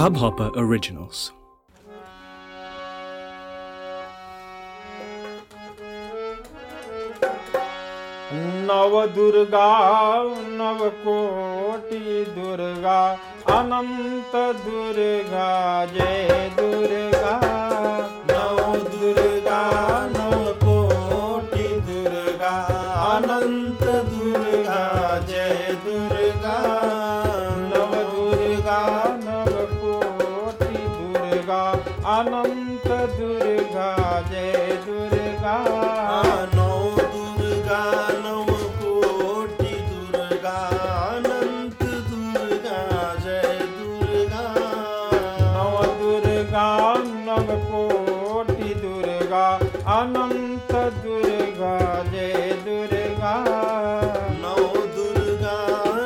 Hubhopper Originals. नव दुर्गा नव कोटि दुर्गा, अनंत दुर्गा, जय दुर्गा नव दुर्गा नव कोटि दुर्गा, अनंत दुर्गा जय दुर्गा। नौ दुर्गा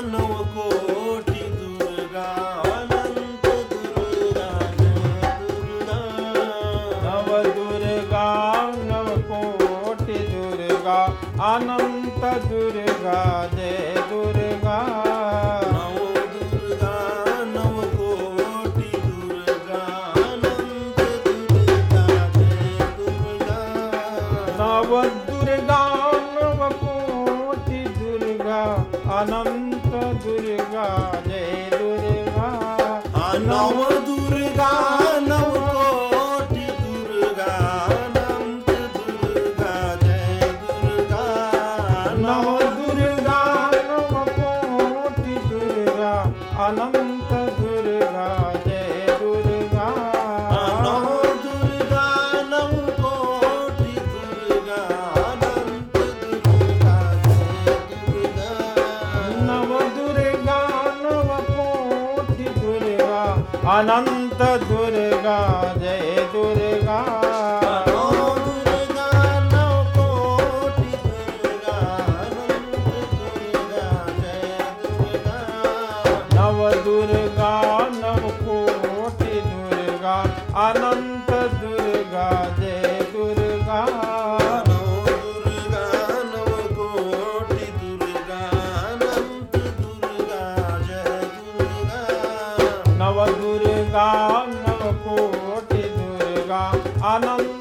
नव कोटि दुर्गा अनंत दुर्गा जय दुर्गा। नव दुर्गा नव कोटि दुर्गा अनंत दुर्गा जय दुर्गा। नव दुर्गा नव कोटि दुर्गा अनंत अनंत दुर्गा जय दुर्गा दुर्गा नव कोटि दुर्गा अनंत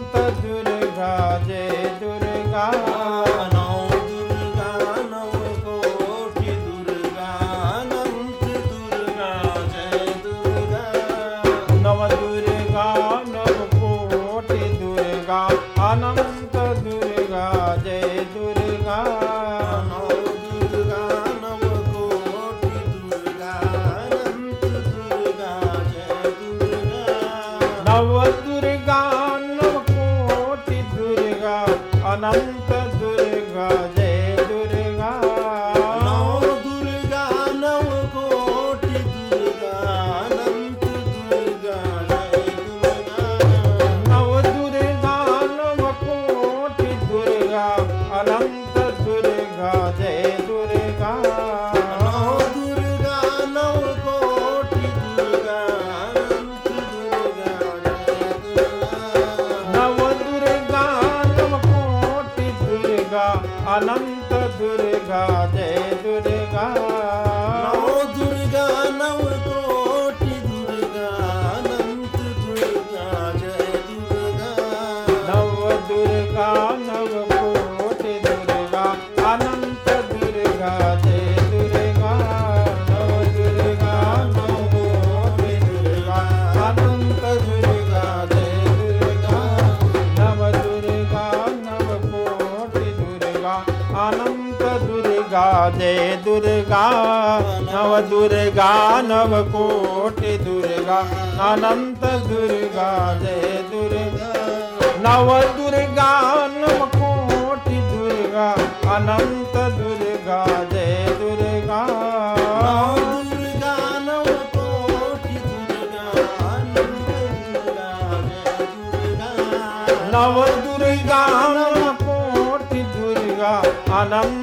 अनंत दुर्गा जय दुर्गा दुर्गा नव कोटि दुर्गा नव दुर्गा नव कोटि अनंत दुर्गा जय दुर्गा। दुर्गा नव कोटि दुर्गा अनंत दुर्गा जय दुर्गा नव दुर्गा दुर्गा नव दुर्गा नव कोटि दुर्गा। अनंत दुर्गा जय दुर्गा नव दुर्गा। नव कोटि दुर्गा अनंत दुर्गा जय दुर्गा। नव दुर्गा नव कोटि दुर्गा अनंत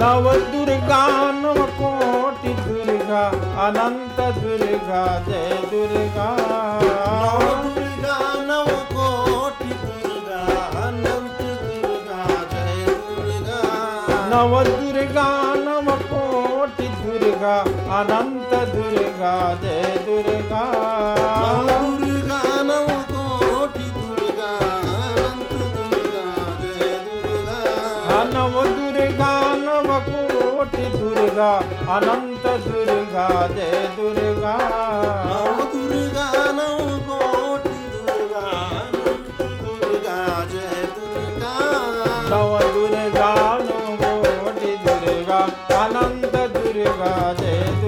नव दुर्गा नव कोटि दुर्गा अनंत दुर्गा जय दुर्गा। नव दुर्गा नव कोटि दुर्गा अनंत दुर्गा जय दुर्गा। नव दुर्गा नव कोटि दुर्गा अनंत दुर्गा जय दुर्गा। दुर्गा अनंत दुर्गा जय दुर्गा नव दुर्गा नव कोटि दुर्गा अनंत दुर्गा जय दुर्गा नव दुर्गा नव कोटि दुर्गा अनंत दुर्गा जय दुर्गा